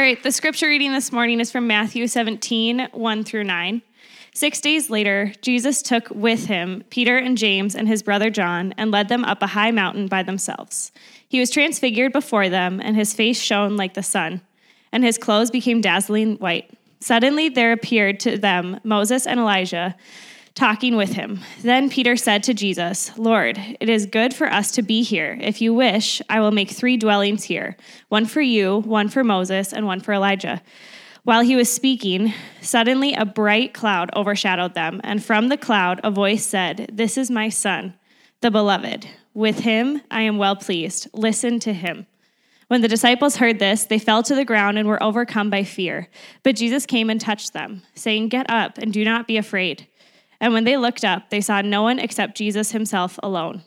All right, the scripture reading this morning is from Matthew 17, 1 through 9. Six days later, Jesus took with him Peter and James and his brother John and led them up a high mountain by themselves. He was transfigured before them, and his face shone like the sun, and his clothes became dazzling white. Suddenly there appeared to them Moses and Elijah talking with him. Then Peter said to Jesus, Lord, it is good for us to be here. If you wish, I will make three dwellings here one for you, one for Moses, and one for Elijah. While he was speaking, suddenly a bright cloud overshadowed them, and from the cloud a voice said, This is my son, the beloved. With him I am well pleased. Listen to him. When the disciples heard this, they fell to the ground and were overcome by fear. But Jesus came and touched them, saying, Get up and do not be afraid. And when they looked up, they saw no one except Jesus himself alone.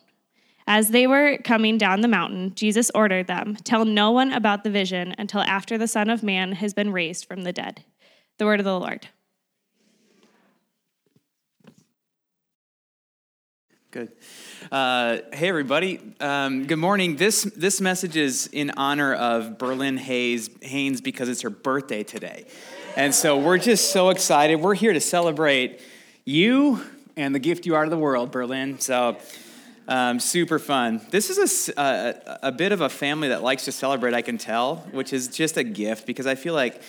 As they were coming down the mountain, Jesus ordered them, Tell no one about the vision until after the Son of Man has been raised from the dead. The word of the Lord. Good. Uh, hey, everybody. Um, good morning. This, this message is in honor of Berlin Hayes, Haynes because it's her birthday today. And so we're just so excited. We're here to celebrate you and the gift you are to the world, Berlin. So um, super fun. This is a, a, a bit of a family that likes to celebrate, I can tell, which is just a gift because I feel like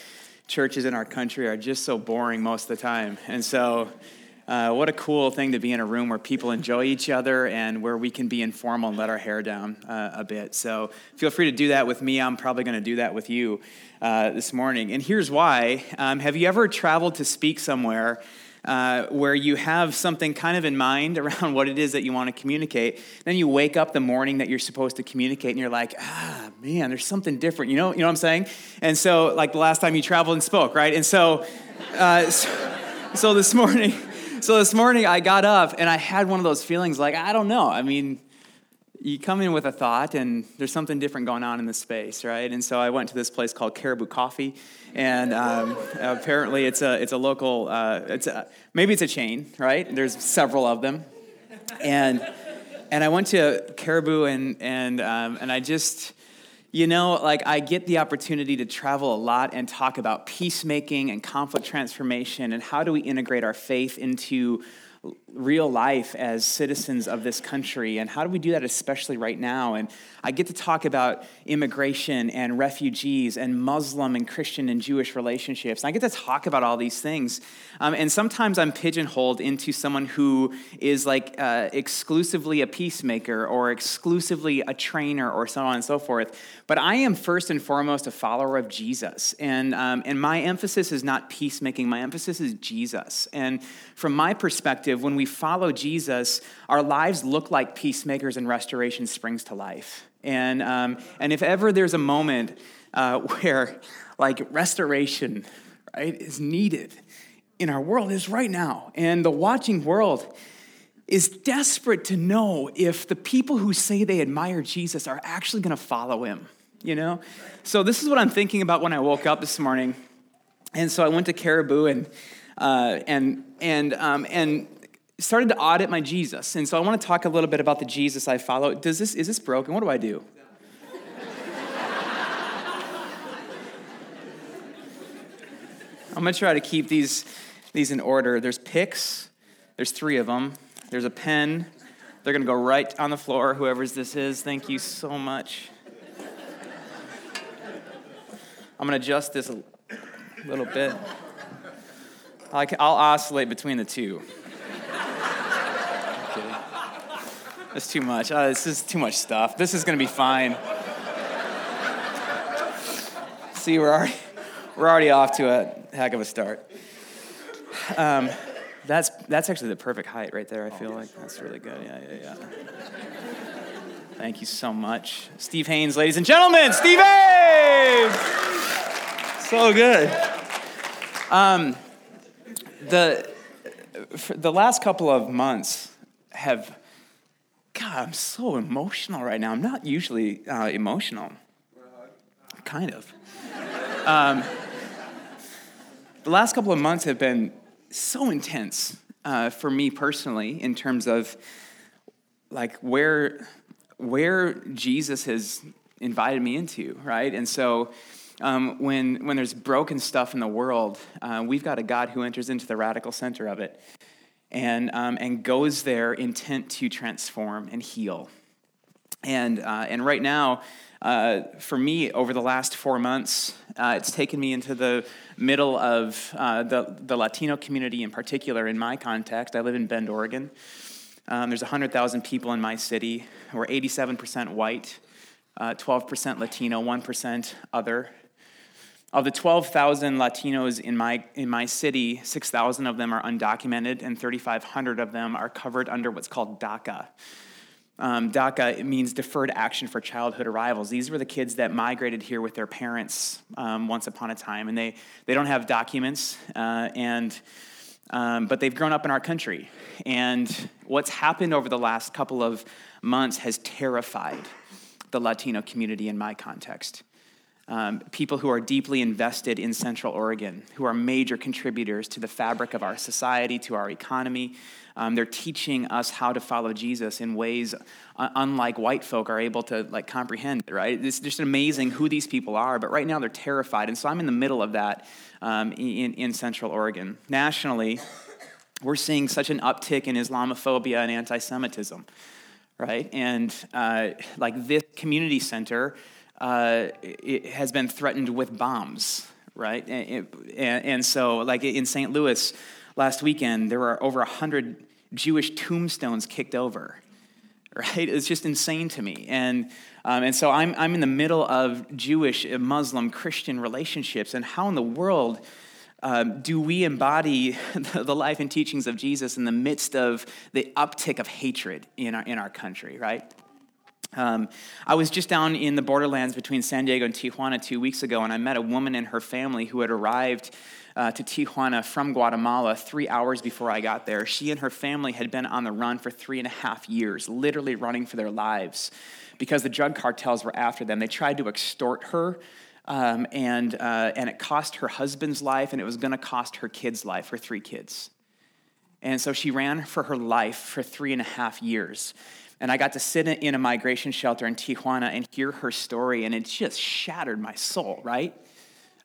churches in our country are just so boring most of the time. And so uh, what a cool thing to be in a room where people enjoy each other and where we can be informal and let our hair down uh, a bit. So feel free to do that with me. I'm probably going to do that with you uh, this morning. And here's why. Um, have you ever traveled to speak somewhere? Uh, where you have something kind of in mind around what it is that you want to communicate. Then you wake up the morning that you're supposed to communicate, and you're like, ah, man, there's something different. You know, you know what I'm saying? And so, like the last time you traveled and spoke, right? And so, uh, so, so this morning so this morning I got up and I had one of those feelings like, I don't know. I mean, you come in with a thought and there's something different going on in the space, right? And so I went to this place called Caribou Coffee, and um, apparently it's a it's a local uh, it's a, maybe it's a chain, right? There's several of them, and and I went to Caribou and and um, and I just you know, like I get the opportunity to travel a lot and talk about peacemaking and conflict transformation and how do we integrate our faith into real life as citizens of this country and how do we do that especially right now? And i get to talk about immigration and refugees and muslim and christian and jewish relationships and i get to talk about all these things. Um, and sometimes i'm pigeonholed into someone who is like uh, exclusively a peacemaker or exclusively a trainer or so on and so forth. But i am first and foremost a follower of jesus and, um, and my emphasis is not peacemaking my emphasis is jesus. And from my perspective when we we follow Jesus, our lives look like peacemakers and restoration springs to life. And, um, and if ever there's a moment uh, where like restoration, right, is needed in our world, is right now. And the watching world is desperate to know if the people who say they admire Jesus are actually going to follow him, you know? So this is what I'm thinking about when I woke up this morning. And so I went to Caribou and uh, and and um, and started to audit my Jesus. And so I want to talk a little bit about the Jesus I follow. Does this, is this broken? What do I do? I'm going to try to keep these, these in order. There's picks, there's three of them. There's a pen. They're going to go right on the floor, whoever's this is. Thank you so much. I'm going to adjust this a little bit. I'll oscillate between the two. That's too much. Uh, this is too much stuff. This is going to be fine. See, we're already, we're already off to a heck of a start. Um, that's, that's actually the perfect height right there, I feel like. That's really good. Yeah, yeah, yeah. Thank you so much. Steve Haynes, ladies and gentlemen. Steve Haynes! So good. Um, the, the last couple of months have I'm so emotional right now. I'm not usually uh, emotional. Kind of. Um, the last couple of months have been so intense uh, for me personally in terms of like where where Jesus has invited me into, right? And so um, when, when there's broken stuff in the world, uh, we've got a God who enters into the radical center of it and, um, and goes there intent to transform and heal. And, uh, and right now, uh, for me, over the last four months, uh, it's taken me into the middle of uh, the, the Latino community in particular in my context. I live in Bend, Oregon. Um, there's 100,000 people in my city. We're 87% white, 12% uh, Latino, 1% other. Of the 12,000 Latinos in my, in my city, 6,000 of them are undocumented, and 3,500 of them are covered under what's called DACA. Um, DACA means Deferred Action for Childhood Arrivals. These were the kids that migrated here with their parents um, once upon a time, and they, they don't have documents, uh, and, um, but they've grown up in our country. And what's happened over the last couple of months has terrified the Latino community in my context um, people who are deeply invested in Central Oregon, who are major contributors to the fabric of our society, to our economy. Um, they're teaching us how to follow Jesus in ways uh, unlike white folk are able to like comprehend. Right? It's just amazing who these people are. But right now they're terrified, and so I'm in the middle of that um, in, in Central Oregon. Nationally, we're seeing such an uptick in Islamophobia and anti-Semitism. Right? And uh, like this community center uh, it has been threatened with bombs, right? And, and, and so, like in St. Louis last weekend, there were over 100 Jewish tombstones kicked over, right? It's just insane to me. And, um, and so I'm, I'm in the middle of Jewish, Muslim, Christian relationships, and how in the world um, do we embody the life and teachings of Jesus in the midst of the uptick of hatred in our, in our country, right? Um, I was just down in the borderlands between San Diego and Tijuana two weeks ago, and I met a woman and her family who had arrived uh, to Tijuana from Guatemala three hours before I got there. She and her family had been on the run for three and a half years, literally running for their lives because the drug cartels were after them. They tried to extort her. Um, and, uh, and it cost her husband's life, and it was going to cost her kids' life, her three kids. And so she ran for her life for three and a half years. And I got to sit in a migration shelter in Tijuana and hear her story, and it just shattered my soul, right?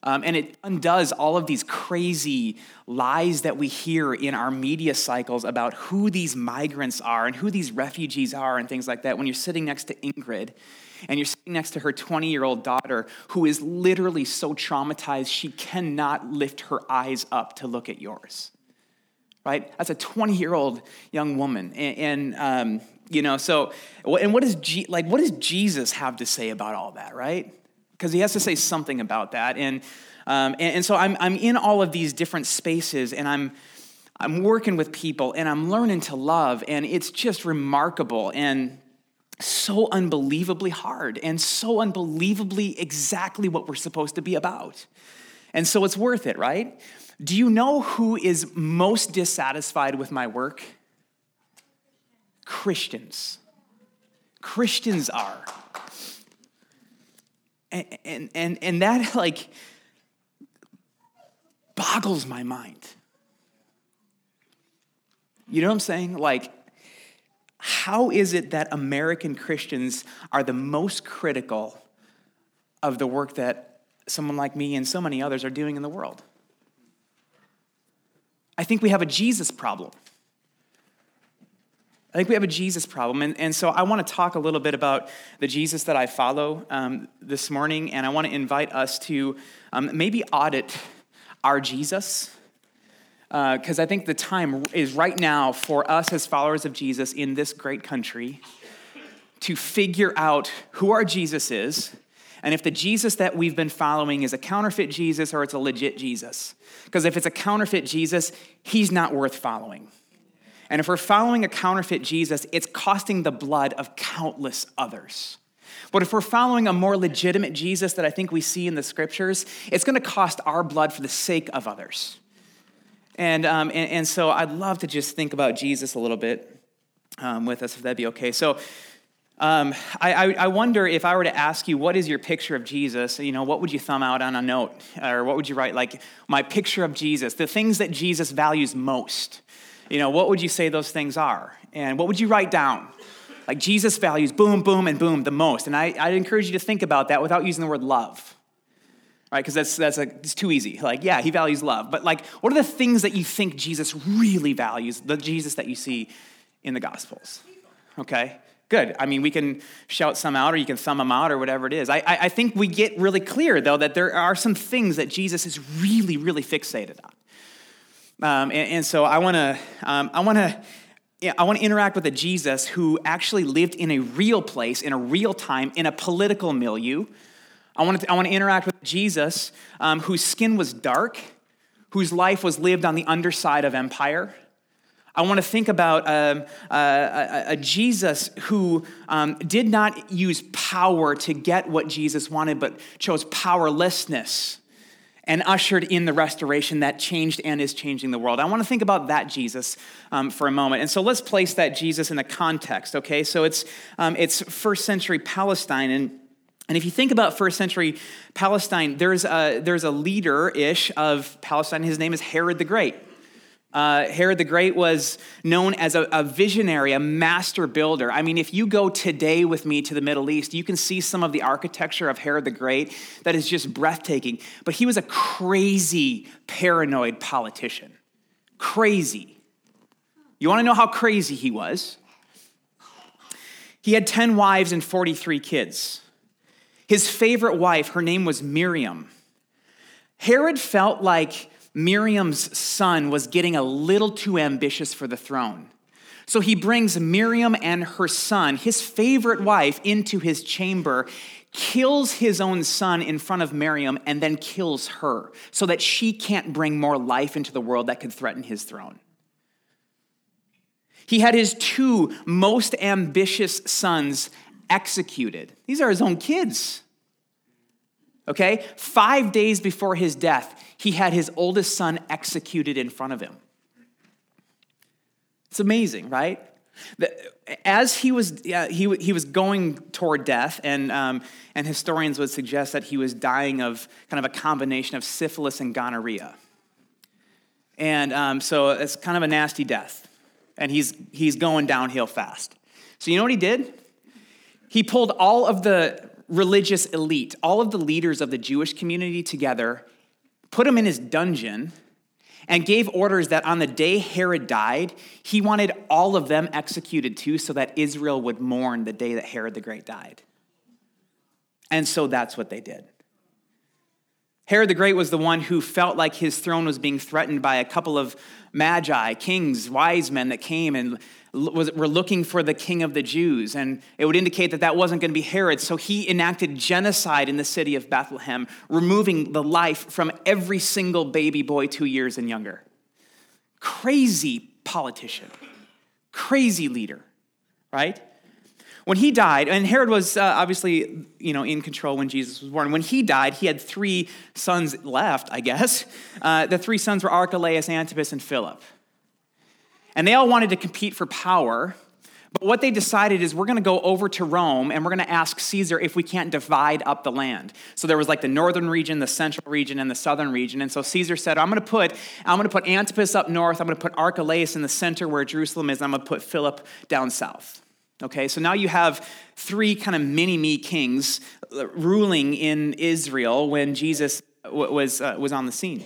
Um, and it undoes all of these crazy lies that we hear in our media cycles about who these migrants are and who these refugees are and things like that. When you're sitting next to Ingrid and you're sitting next to her 20 year old daughter who is literally so traumatized she cannot lift her eyes up to look at yours. Right? That's a 20 year old young woman. And, and um, you know, so, and what does, like, what does Jesus have to say about all that, right? Because he has to say something about that. And, um, and, and so I'm, I'm in all of these different spaces and I'm, I'm working with people and I'm learning to love, and it's just remarkable and so unbelievably hard and so unbelievably exactly what we're supposed to be about. And so it's worth it, right? Do you know who is most dissatisfied with my work? Christians. Christians are. And, and, and, and that, like, boggles my mind. You know what I'm saying? Like, how is it that American Christians are the most critical of the work that someone like me and so many others are doing in the world? I think we have a Jesus problem. I think we have a Jesus problem. And, and so I want to talk a little bit about the Jesus that I follow um, this morning. And I want to invite us to um, maybe audit our Jesus. Because uh, I think the time is right now for us as followers of Jesus in this great country to figure out who our Jesus is and if the Jesus that we've been following is a counterfeit Jesus or it's a legit Jesus. Because if it's a counterfeit Jesus, he's not worth following. And if we're following a counterfeit Jesus, it's costing the blood of countless others. But if we're following a more legitimate Jesus that I think we see in the scriptures, it's going to cost our blood for the sake of others. And, um, and, and, so I'd love to just think about Jesus a little bit um, with us, if that'd be okay. So um, I, I, wonder if I were to ask you, what is your picture of Jesus? You know, what would you thumb out on a note? Or what would you write? Like, my picture of Jesus, the things that Jesus values most you know, what would you say those things are? And what would you write down? Like Jesus values boom, boom, and boom the most. And I, I'd encourage you to think about that without using the word love. right? Because that's, that's a, it's too easy. Like, yeah, he values love. But, like, what are the things that you think Jesus really values, the Jesus that you see in the Gospels? Okay? Good. I mean, we can shout some out or you can thumb them out or whatever it is. I, I, I think we get really clear, though, that there are some things that Jesus is really, really fixated on. Um, and, and, so I want to, um, I want to, yeah, I want to interact with a Jesus who actually lived in a real place, in a real time, in a political milieu. I want to, I want to interact with Jesus um, whose skin was dark, whose life was lived on the underside of empire. I want to think about um, a, a, Jesus who um, did not use power to get what Jesus wanted, but chose powerlessness and ushered in the restoration that changed and is changing the world. I want to think about that Jesus um, for a moment. And so let's place that Jesus in the context, okay? So it's, um, it's first century Palestine. And, and if you think about first century Palestine, there's a, there's a leader ish of Palestine. His name is Herod the Great. Uh, Herod the Great was known as a, a, visionary, a master builder. I mean, if you go today with me to the Middle East, you can see some of the architecture of Herod the Great that is just breathtaking. But he was a crazy, paranoid politician. Crazy. You want to know how crazy he was? He had 10 wives and 43 kids. His favorite wife, her name was Miriam. Herod felt like Miriam's son was getting a little too ambitious for the throne. So he brings Miriam and her son, his favorite wife, into his chamber, kills his own son in front of Miriam, and then kills her so that she can't bring more life into the world that could threaten his throne. He had his two most ambitious sons executed. These are his own kids. Okay? Five days before his death, he had his oldest son executed in front of him. It's amazing, right? As he was, he, he was going toward death, and, um, and historians would suggest that he was dying of kind of a combination of syphilis and gonorrhea. And um, so it's kind of a nasty death. And he's, he's going downhill fast. So you know what he did? He pulled all of the religious elite, all of the leaders of the Jewish community together, put him in his dungeon, and gave orders that on the day Herod died, he wanted all of them executed too, so that Israel would mourn the day that Herod the Great died. And so that's what they did. Herod the Great was the one who felt like his throne was being threatened by a couple of magi, kings, wise men that came and was, were looking for the king of the Jews. And it would indicate that that wasn't going to be Herod. So he enacted genocide in the city of Bethlehem, removing the life from every single baby boy two years and younger. Crazy politician, crazy leader, right? When he died, and Herod was uh, obviously, you know, in control when Jesus was born. When he died, he had three sons left, I guess. Uh, the three sons were Archelaus, Antipas, and Philip. And they all wanted to compete for power. But what they decided is we're going to go over to Rome and we're going to ask Caesar if we can't divide up the land. So there was like the northern region, the central region, and the southern region. And so Caesar said, I'm going to put I'm going to put Antipas up north. I'm going to put Archelaus in the center where Jerusalem is. I'm going to put Philip down south. Okay, so now you have three kind of mini me kings uh, ruling in Israel when Jesus was, uh, was on the scene.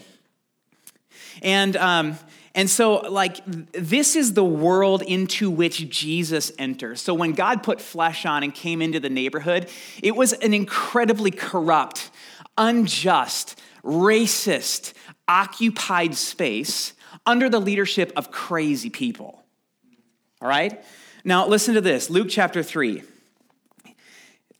And, um, and so, like, this is the world into which Jesus enters. So, when God put flesh on and came into the neighborhood, it was an incredibly corrupt, unjust, racist, occupied space under the leadership of crazy people. All right? Now, listen to this Luke chapter 3.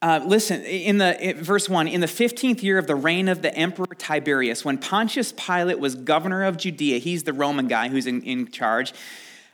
Uh, listen, in the in verse 1, in the 15th year of the reign of the emperor Tiberius, when Pontius Pilate was governor of Judea, he's the Roman guy who's in, in charge.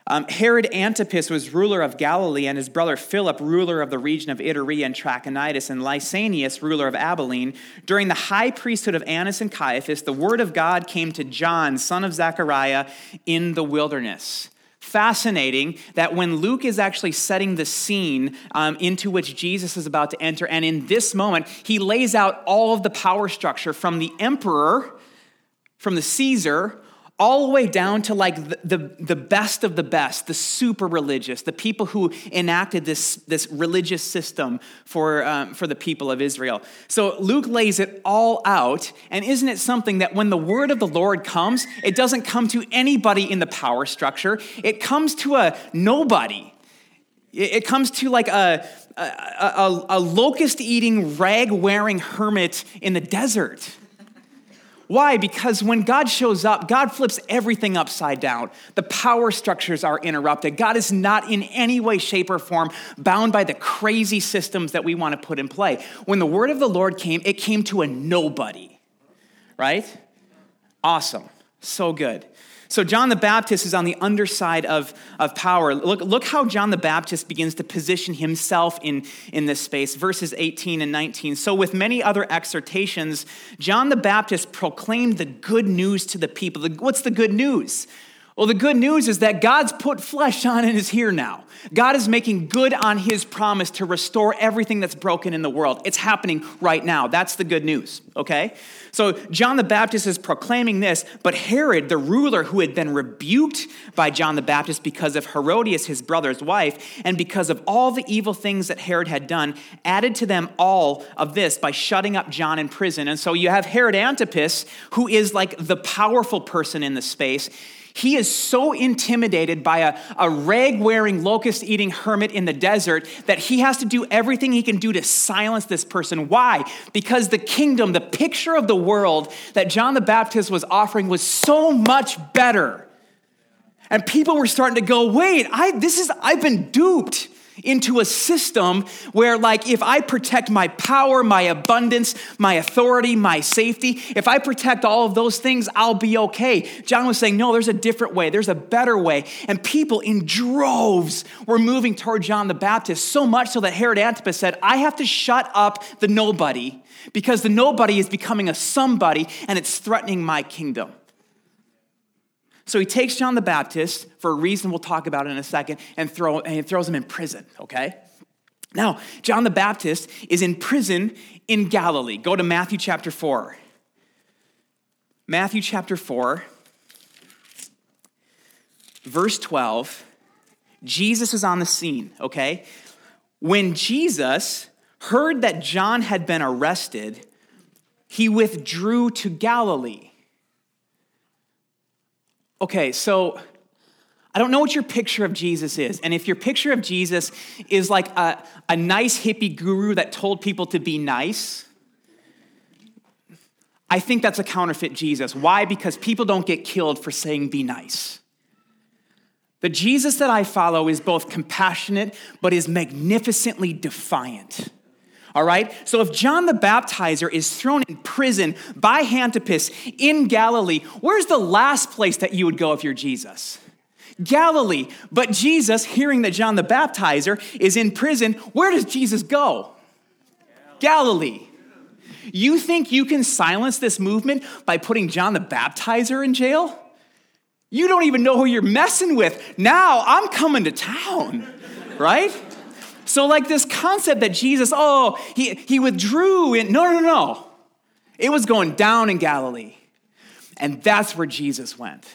Um, Herod Antipas was ruler of Galilee, and his brother Philip, ruler of the region of Iturea and Trachonitis, and Lysanias, ruler of Abilene. During the high priesthood of Annas and Caiaphas, the word of God came to John, son of Zechariah, in the wilderness fascinating that when Luke is actually setting the scene um, into which Jesus is about to enter, and in this moment, he lays out all of the power structure from the emperor, from the Caesar, all the way down to like the, the, the, best of the best, the super religious, the people who enacted this, this religious system for, um, for the people of Israel. So Luke lays it all out. And isn't it something that when the word of the Lord comes, it doesn't come to anybody in the power structure, it comes to a nobody. It comes to like a, a, a, a locust eating, rag wearing hermit in the desert. Why? Because when God shows up, God flips everything upside down. The power structures are interrupted. God is not in any way, shape, or form bound by the crazy systems that we want to put in play. When the word of the Lord came, it came to a nobody, right? Awesome. So good. So John the Baptist is on the underside of, of power. Look, look how John the Baptist begins to position himself in, in this space. Verses 18 and 19. So, with many other exhortations, John the Baptist proclaimed the good news to the people. What's the good news? Well, the good news is that God's put flesh on and is here now. God is making good on his promise to restore everything that's broken in the world. It's happening right now. That's the good news, okay? So John the Baptist is proclaiming this, but Herod, the ruler who had been rebuked by John the Baptist because of Herodias, his brother's wife, and because of all the evil things that Herod had done, added to them all of this by shutting up John in prison. And so you have Herod Antipas, who is like the powerful person in the space. He is so intimidated by a, a rag wearing, locust eating hermit in the desert that he has to do everything he can do to silence this person. Why? Because the kingdom, the picture of the world that John the Baptist was offering was so much better. And people were starting to go, wait, I, this is, I've been duped into a system where, like, if I protect my power, my abundance, my authority, my safety, if I protect all of those things, I'll be okay. John was saying, no, there's a different way, there's a better way. And people in droves were moving toward John the Baptist, so much so that Herod Antipas said, I have to shut up the nobody because the nobody is becoming a somebody and it's threatening my kingdom. So he takes John the Baptist for a reason we'll talk about in a second and, throw, and throws him in prison, okay? Now, John the Baptist is in prison in Galilee. Go to Matthew chapter 4. Matthew chapter 4, verse 12. Jesus is on the scene, okay? When Jesus heard that John had been arrested, he withdrew to Galilee. Okay, so I don't know what your picture of Jesus is. And if your picture of Jesus is like a, a nice hippie guru that told people to be nice, I think that's a counterfeit Jesus. Why? Because people don't get killed for saying be nice. The Jesus that I follow is both compassionate, but is magnificently defiant. All right? So if John the Baptizer is thrown in prison by Antipas in Galilee, where's the last place that you would go if you're Jesus? Galilee. But Jesus, hearing that John the Baptizer is in prison, where does Jesus go? Galilee. You think you can silence this movement by putting John the Baptizer in jail? You don't even know who you're messing with. Now I'm coming to town, right? So, like this concept that Jesus, oh, he, he withdrew. In, no, no, no. It was going down in Galilee. And that's where Jesus went.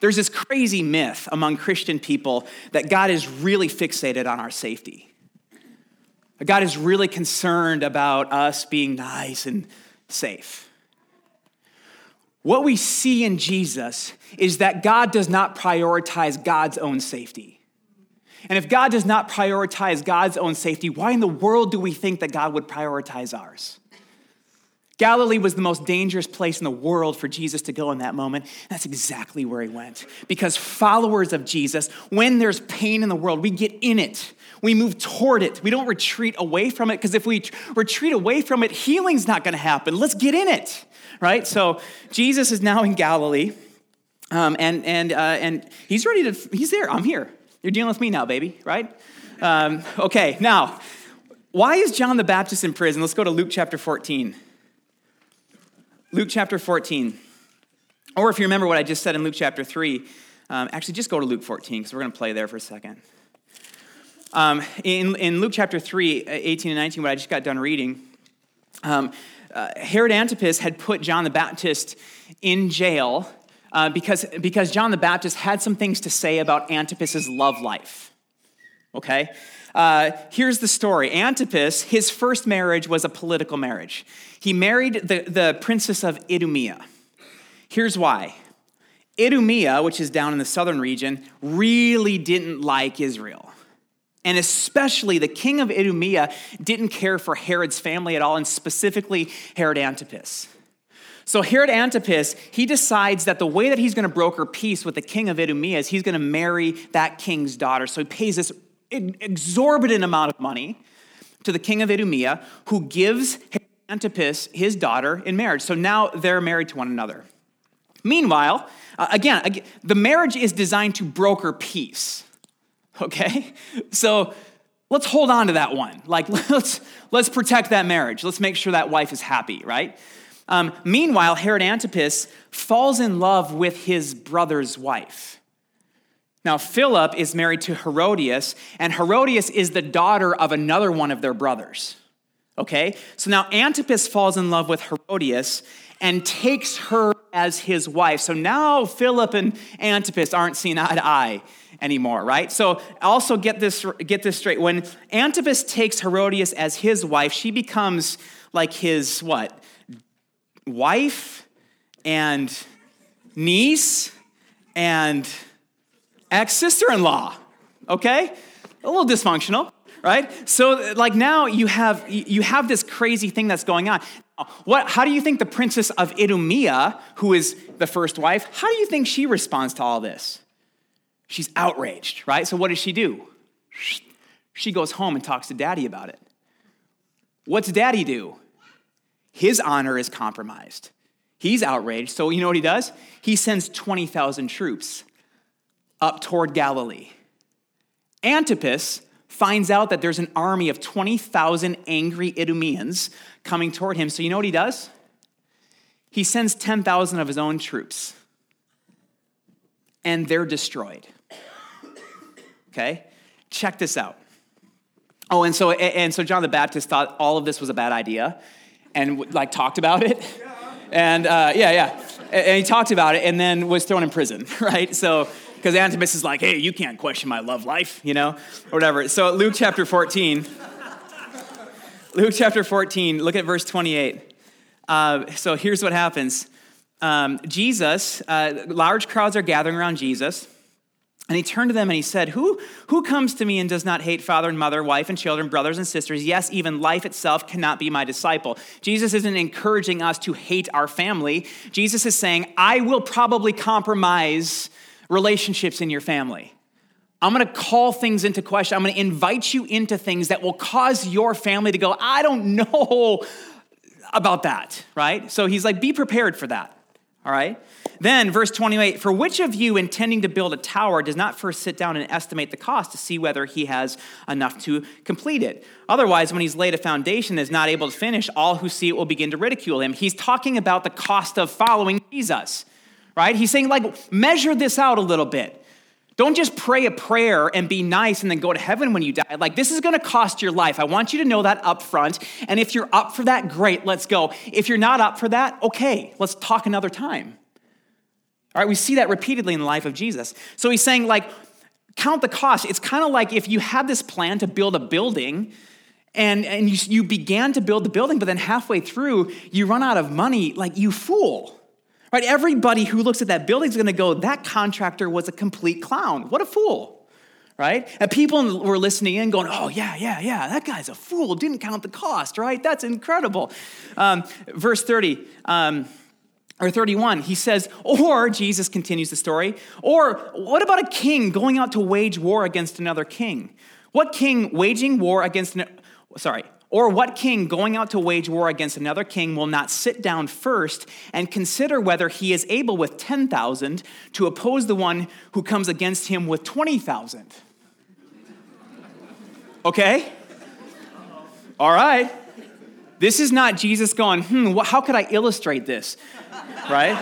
There's this crazy myth among Christian people that God is really fixated on our safety. God is really concerned about us being nice and safe. What we see in Jesus is that God does not prioritize God's own safety. And if God does not prioritize God's own safety, why in the world do we think that God would prioritize ours? Galilee was the most dangerous place in the world for Jesus to go in that moment. That's exactly where he went. Because followers of Jesus, when there's pain in the world, we get in it. We move toward it. We don't retreat away from it because if we retreat away from it, healing's not going to happen. Let's get in it, right? So Jesus is now in Galilee, um, and and uh, and he's ready to. He's there. I'm here. You're dealing with me now, baby, right? Um, okay, now, why is John the Baptist in prison? Let's go to Luke chapter 14. Luke chapter 14. Or if you remember what I just said in Luke chapter 3, um, actually, just go to Luke 14 because we're going to play there for a second. Um, in, in Luke chapter 3, uh, 18 and 19, what I just got done reading, um, uh, Herod Antipas had put John the Baptist in jail uh, because, because John the Baptist had some things to say about Antipas's love life. Okay? Uh, here's the story Antipas, his first marriage was a political marriage. He married the, the princess of Idumea. Here's why Idumea, which is down in the southern region, really didn't like Israel. And especially the king of Idumea didn't care for Herod's family at all, and specifically Herod Antipas. So Herod Antipas, he decides that the way that he's going to broker peace with the king of Idumea is he's going to marry that king's daughter. So he pays this exorbitant amount of money to the king of Idumea, who gives Antipas his daughter in marriage. So now they're married to one another. Meanwhile, uh, again, the marriage is designed to broker peace. Okay? So let's hold on to that one. Like, let's, let's protect that marriage. Let's make sure that wife is happy, right? Um, meanwhile, Herod Antipas falls in love with his brother's wife. Now, Philip is married to Herodias, and Herodias is the daughter of another one of their brothers. Okay? So now Antipas falls in love with Herodias and takes her as his wife. So now Philip and Antipas aren't seen eye to eye anymore, right? So also get this, get this straight. When Antipas takes Herodias as his wife, she becomes like his what? Wife and niece and ex sister in law, okay? A little dysfunctional, right? So, like now you have you have this crazy thing that's going on. What? How do you think the princess of Idumea, who is the first wife, how do you think she responds to all this? She's outraged, right? So what does she do? She goes home and talks to daddy about it. What's daddy do? His honor is compromised. He's outraged. So you know what he does? He sends 20,000 troops up toward Galilee. Antipas finds out that there's an army of 20,000 angry Idumeans coming toward him. So you know what he does? He sends 10,000 of his own troops, and they're destroyed. Okay? Check this out. Oh, and so and so John the Baptist thought all of this was a bad idea, and like talked about it, and uh, yeah, yeah, and he talked about it, and then was thrown in prison, right? So because Antipas is like, hey, you can't question my love life, you know, or whatever. So Luke chapter 14, Luke chapter 14, look at verse 28. Uh, so here's what happens um, Jesus, uh, large crowds are gathering around Jesus. And he turned to them and he said, who, who comes to me and does not hate father and mother, wife and children, brothers and sisters? Yes, even life itself cannot be my disciple. Jesus isn't encouraging us to hate our family. Jesus is saying, I will probably compromise relationships in your family. I'm gonna call things into question. I'm gonna invite you into things that will cause your family to go, I don't know about that, right? So he's like, be prepared for that, all right? Then, verse 28 For which of you intending to build a tower does not first sit down and estimate the cost to see whether he has enough to complete it? Otherwise, when he's laid a foundation and is not able to finish, all who see it will begin to ridicule him. He's talking about the cost of following Jesus right? He's saying, like, measure this out a little bit. Don't just pray a prayer and be nice and then go to heaven when you die. Like, this is gonna cost your life. I want you to know that up front. And if you're up for that, great, let's go. If you're not up for that, okay, let's talk another time. All right, we see that repeatedly in the life of Jesus. So he's saying, like, count the cost. It's kind of like if you had this plan to build a building and, and you, you began to build the building, but then halfway through, you run out of money, like, you fool. Right? Everybody who looks at that building is going to go, that contractor was a complete clown. What a fool. Right? And people were listening in going, oh, yeah, yeah, yeah, that guy's a fool, didn't count the cost, right? That's incredible. Um, verse 30, um, or 31, he says, or, Jesus continues the story, or what about a king going out to wage war against another king? What king waging war against, an, sorry, or what king going out to wage war against another king will not sit down first and consider whether he is able with 10,000 to oppose the one who comes against him with 20,000? Okay? All right. This is not Jesus going, hmm, how could I illustrate this? Right?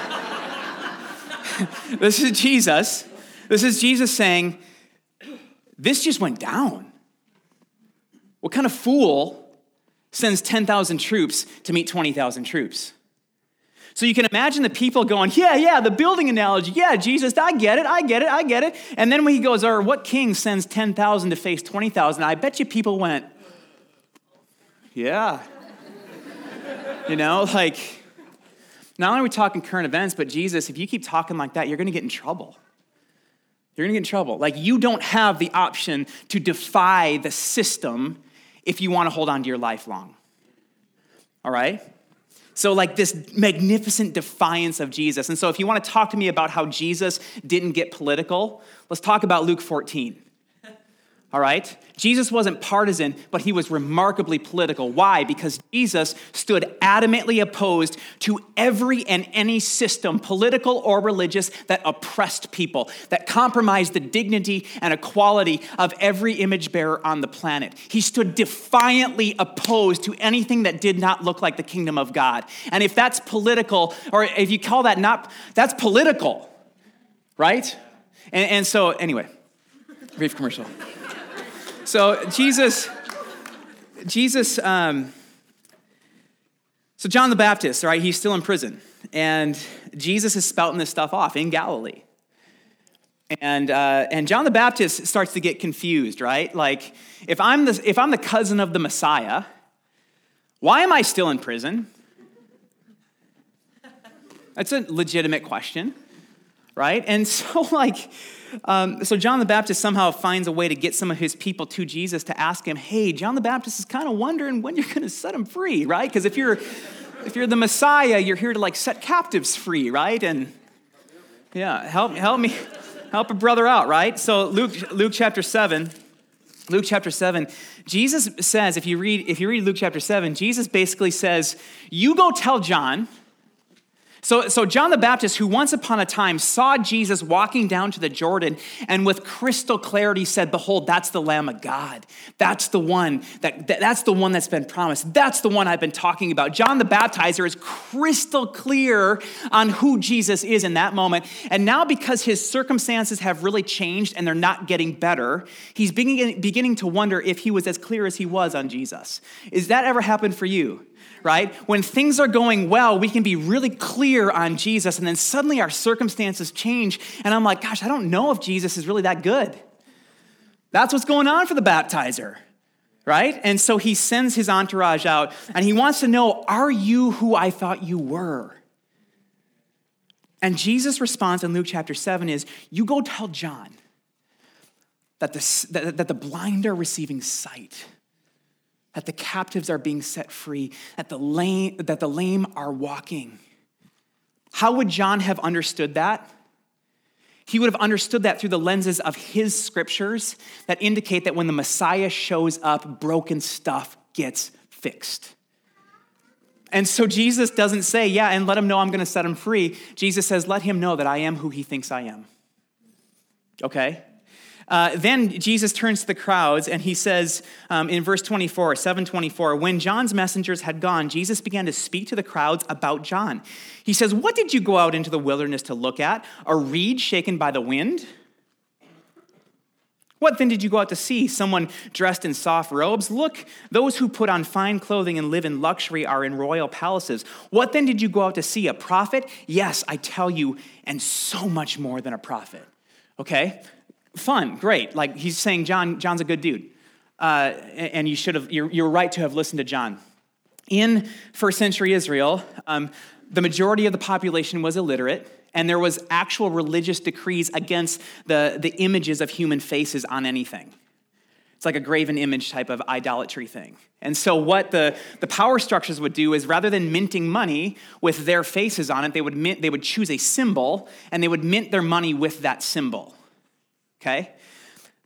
this is Jesus. This is Jesus saying, this just went down. What kind of fool sends 10,000 troops to meet 20,000 troops. So you can imagine the people going, Yeah, yeah, the building analogy. Yeah, Jesus, I get it, I get it, I get it. And then when he goes, Or what king sends 10,000 to face 20,000? I bet you people went, Yeah. you know, like, not only are we talking current events, but Jesus, if you keep talking like that, you're going to get in trouble. You're going to get in trouble. Like, you don't have the option to defy the system if you want to hold on to your life long. All right? So, like this magnificent defiance of Jesus. And so, if you want to talk to me about how Jesus didn't get political, let's talk about Luke 14 all right? Jesus wasn't partisan, but he was remarkably political. Why? Because Jesus stood adamantly opposed to every and any system, political or religious, that oppressed people, that compromised the dignity and equality of every image bearer on the planet. He stood defiantly opposed to anything that did not look like the kingdom of God. And if that's political, or if you call that not, that's political, right? And, and so, anyway, brief commercial. So Jesus, Jesus, um, so John the Baptist, right? He's still in prison, and Jesus is spouting this stuff off in Galilee. And, uh, and John the Baptist starts to get confused, right? Like, if I'm, the, if I'm the cousin of the Messiah, why am I still in prison? That's a legitimate question, right? And so, like, um, so John the Baptist somehow finds a way to get some of his people to Jesus to ask him, "Hey, John the Baptist is kind of wondering when you're going to set him free, right? Because if you're if you're the Messiah, you're here to like set captives free, right? And yeah, help help me help a brother out, right? So Luke Luke chapter seven. Luke chapter 7, Jesus says, if you read, if you read Luke chapter 7, Jesus basically says, You go tell John, so, so John the Baptist, who once upon a time saw Jesus walking down to the Jordan and with crystal clarity said, Behold, that's the Lamb of God. That's the one that, that's the one that's been promised. That's the one I've been talking about. John the Baptizer is crystal clear on who Jesus is in that moment. And now, because his circumstances have really changed and they're not getting better, he's beginning, beginning to wonder if he was as clear as he was on Jesus. Is that ever happened for you? Right? When things are going well, we can be really clear on Jesus, and then suddenly our circumstances change, and I'm like, gosh, I don't know if Jesus is really that good. That's what's going on for the baptizer, right? And so he sends his entourage out, and he wants to know, are you who I thought you were? And Jesus' response in Luke chapter 7 is, You go tell John that the, that, the blind are receiving sight that the captives are being set free, that the lame, that the lame are walking. How would John have understood that? He would have understood that through the lenses of his scriptures that indicate that when the Messiah shows up, broken stuff gets fixed. And so Jesus doesn't say, Yeah, and let him know I'm going to set him free. Jesus says, Let him know that I am who he thinks I am. Okay? Uh, then Jesus turns to the crowds and he says um, in verse 24, 724, when John's messengers had gone, Jesus began to speak to the crowds about John. He says, What did you go out into the wilderness to look at? A reed shaken by the wind? What then did you go out to see? Someone dressed in soft robes? Look, those who put on fine clothing and live in luxury are in royal palaces. What then did you go out to see? A prophet? Yes, I tell you, and so much more than a prophet. Okay? Fun, great. Like he's saying, John, John's a good dude. Uh, and you should have, you're, you're, right to have listened to John. In first century Israel, um, the majority of the population was illiterate, and there was actual religious decrees against the, the images of human faces on anything. It's like a graven image type of idolatry thing. And so, what the, the power structures would do is rather than minting money with their faces on it, they would, mint, they would choose a symbol and they would mint their money with that symbol okay?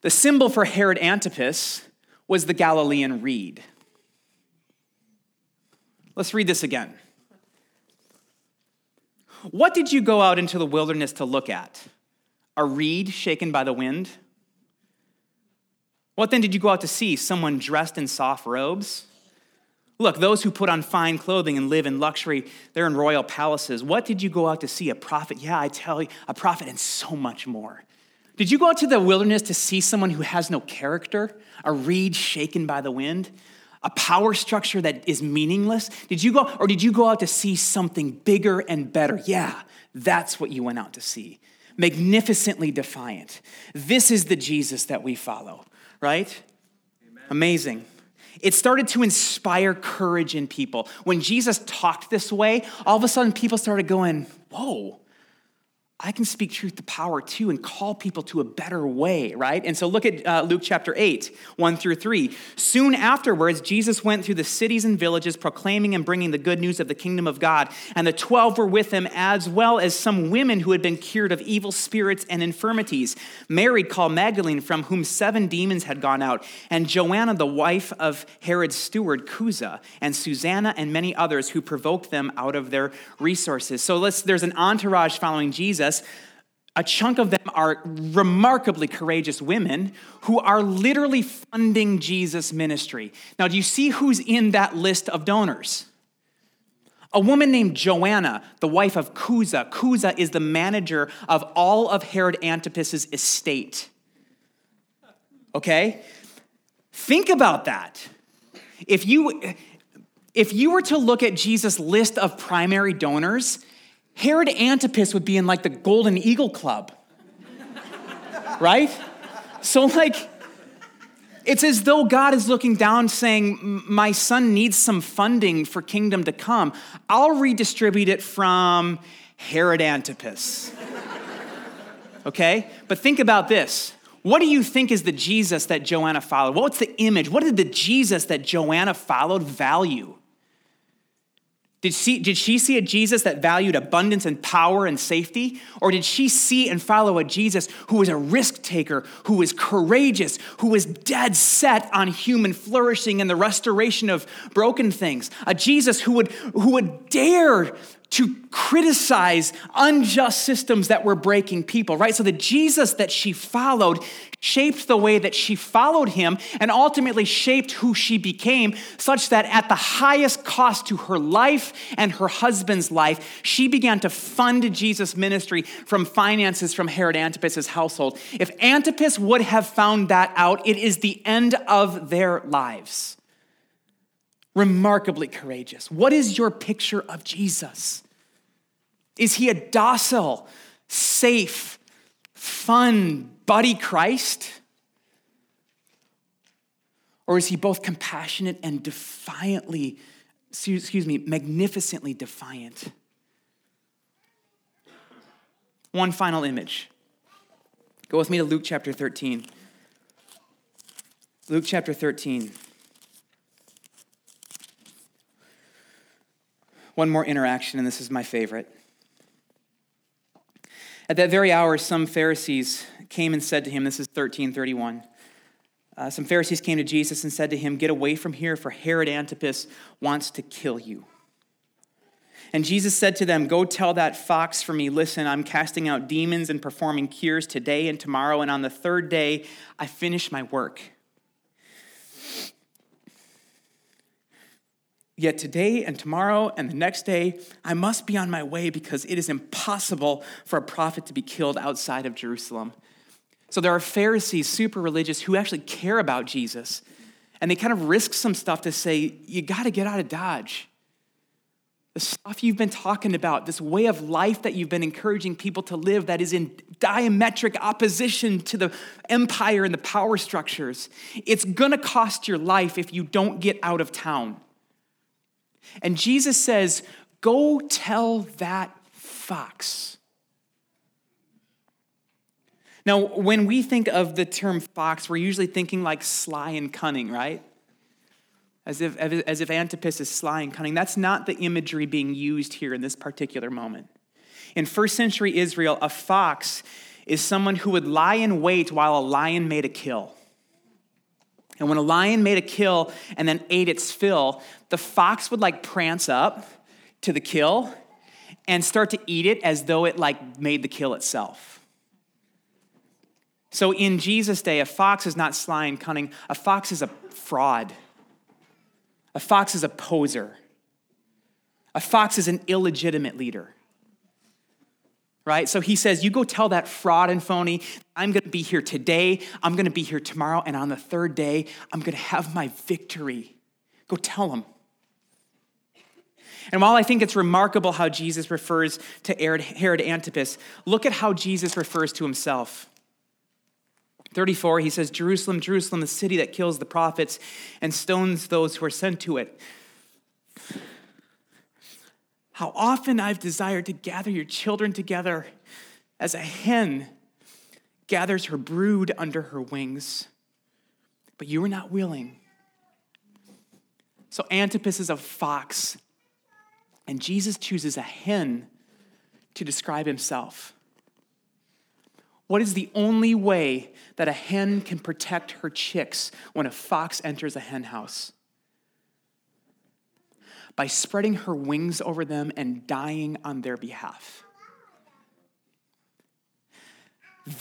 The symbol for Herod Antipas was the Galilean reed. Let's read this again. What did you go out into the wilderness to look at? A reed shaken by the wind? What then did you go out to see? Someone dressed in soft robes? Look, those who put on fine clothing and live in luxury, they're in royal palaces. What did you go out to see? A prophet? Yeah, I tell you, a prophet and so much more. Did you go out to the wilderness to see someone who has no character, a reed shaken by the wind? A power structure that is meaningless? Did you go, or did you go out to see something bigger and better? Yeah, that's what you went out to see. Magnificently defiant. This is the Jesus that we follow, right? Amen. Amazing. It started to inspire courage in people. When Jesus talked this way, all of a sudden people started going, Whoa, I can speak truth to power too and call people to a better way, right? And so look at uh, Luke chapter 8, 1 through 3. Soon afterwards, Jesus went through the cities and villages proclaiming and bringing the good news of the kingdom of God. And the 12 were with him, as well as some women who had been cured of evil spirits and infirmities. Mary, called Magdalene, from whom seven demons had gone out, and Joanna, the wife of Herod's steward, Chuza, and Susanna, and many others who provoked them out of their resources. So there's an entourage following Jesus a chunk of them are remarkably courageous women who are literally funding Jesus' ministry. Now, do you see who's in that list of donors? A woman named Joanna, the wife of Chuza. Chuza is the manager of all of Herod Antipas's estate. Okay? Think about that. If you if you were to look at Jesus' list of primary donors, Herod Antipas would be in like the Golden Eagle Club. right? So, like, it's as though God is looking down saying, My son needs some funding for kingdom to come. I'll redistribute it from Herod Antipas. okay? But think about this. What do you think is the Jesus that Joanna followed? What's the image? What did the Jesus that Joanna followed value? Did she, did she see a Jesus that valued abundance and power and safety? Or did she see and follow a Jesus who was a risk taker, who was courageous, who was dead set on human flourishing and the restoration of broken things? A Jesus who would, who would dare to criticize unjust systems that were breaking people, right? So the Jesus that she followed shaped the way that she followed him and ultimately shaped who she became, such that at the highest cost to her life and her husband's life, she began to fund Jesus' ministry from finances from Herod Antipas's household. If Antipas would have found that out, it is the end of their lives remarkably courageous. What is your picture of Jesus? Is he a docile, safe, fun buddy Christ? Or is he both compassionate and defiantly, excuse me, magnificently defiant? One final image. Go with me to Luke chapter 13. Luke chapter 13. One more interaction, and this is my favorite. At that very hour, some Pharisees came and said to him, This is 1331. Uh, some Pharisees came to Jesus and said to him, Get away from here, for Herod Antipas wants to kill you. And Jesus said to them, Go tell that fox for me, listen, I'm casting out demons and performing cures today and tomorrow, and on the third day, I finish my work. Yet today and tomorrow and the next day, I must be on my way because it is impossible for a prophet to be killed outside of Jerusalem. So there are Pharisees, super religious, who actually care about Jesus. And they kind of risk some stuff to say, you got to get out of Dodge. The stuff you've been talking about, this way of life that you've been encouraging people to live that is in diametric opposition to the empire and the power structures, it's gonna cost your life if you don't get out of town. And Jesus says, Go tell that fox. Now, when we think of the term fox, we're usually thinking like sly and cunning, right? As if, as if Antipas is sly and cunning. That's not the imagery being used here in this particular moment. In first century Israel, a fox is someone who would lie in wait while a lion made a kill. And when a lion made a kill and then ate its fill, the fox would like prance up to the kill and start to eat it as though it like made the kill itself. So in Jesus' day, a fox is not sly and cunning, a fox is a fraud. A fox is a poser. A fox is an illegitimate leader right? So he says, You go tell that fraud and phony, I'm going to be here today, I'm going to be here tomorrow, and on the third day, I'm going to have my victory. Go tell them. And while I think it's remarkable how Jesus refers to Herod Antipas, look at how Jesus refers to himself. 34, he says, Jerusalem, Jerusalem, the city that kills the prophets and stones those who are sent to it. How often I've desired to gather your children together as a hen gathers her brood under her wings, but you were not willing. So Antipas is a fox, and Jesus chooses a hen to describe himself. What is the only way that a hen can protect her chicks when a fox enters a hen house? By spreading her wings over them and dying on their behalf.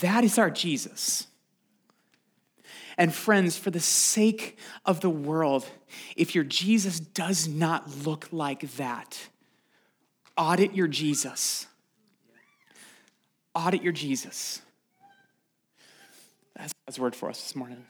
That is our Jesus. And friends, for the sake of the world, if your Jesus does not look like that, audit your Jesus. Audit your Jesus. That's God's word for us this morning.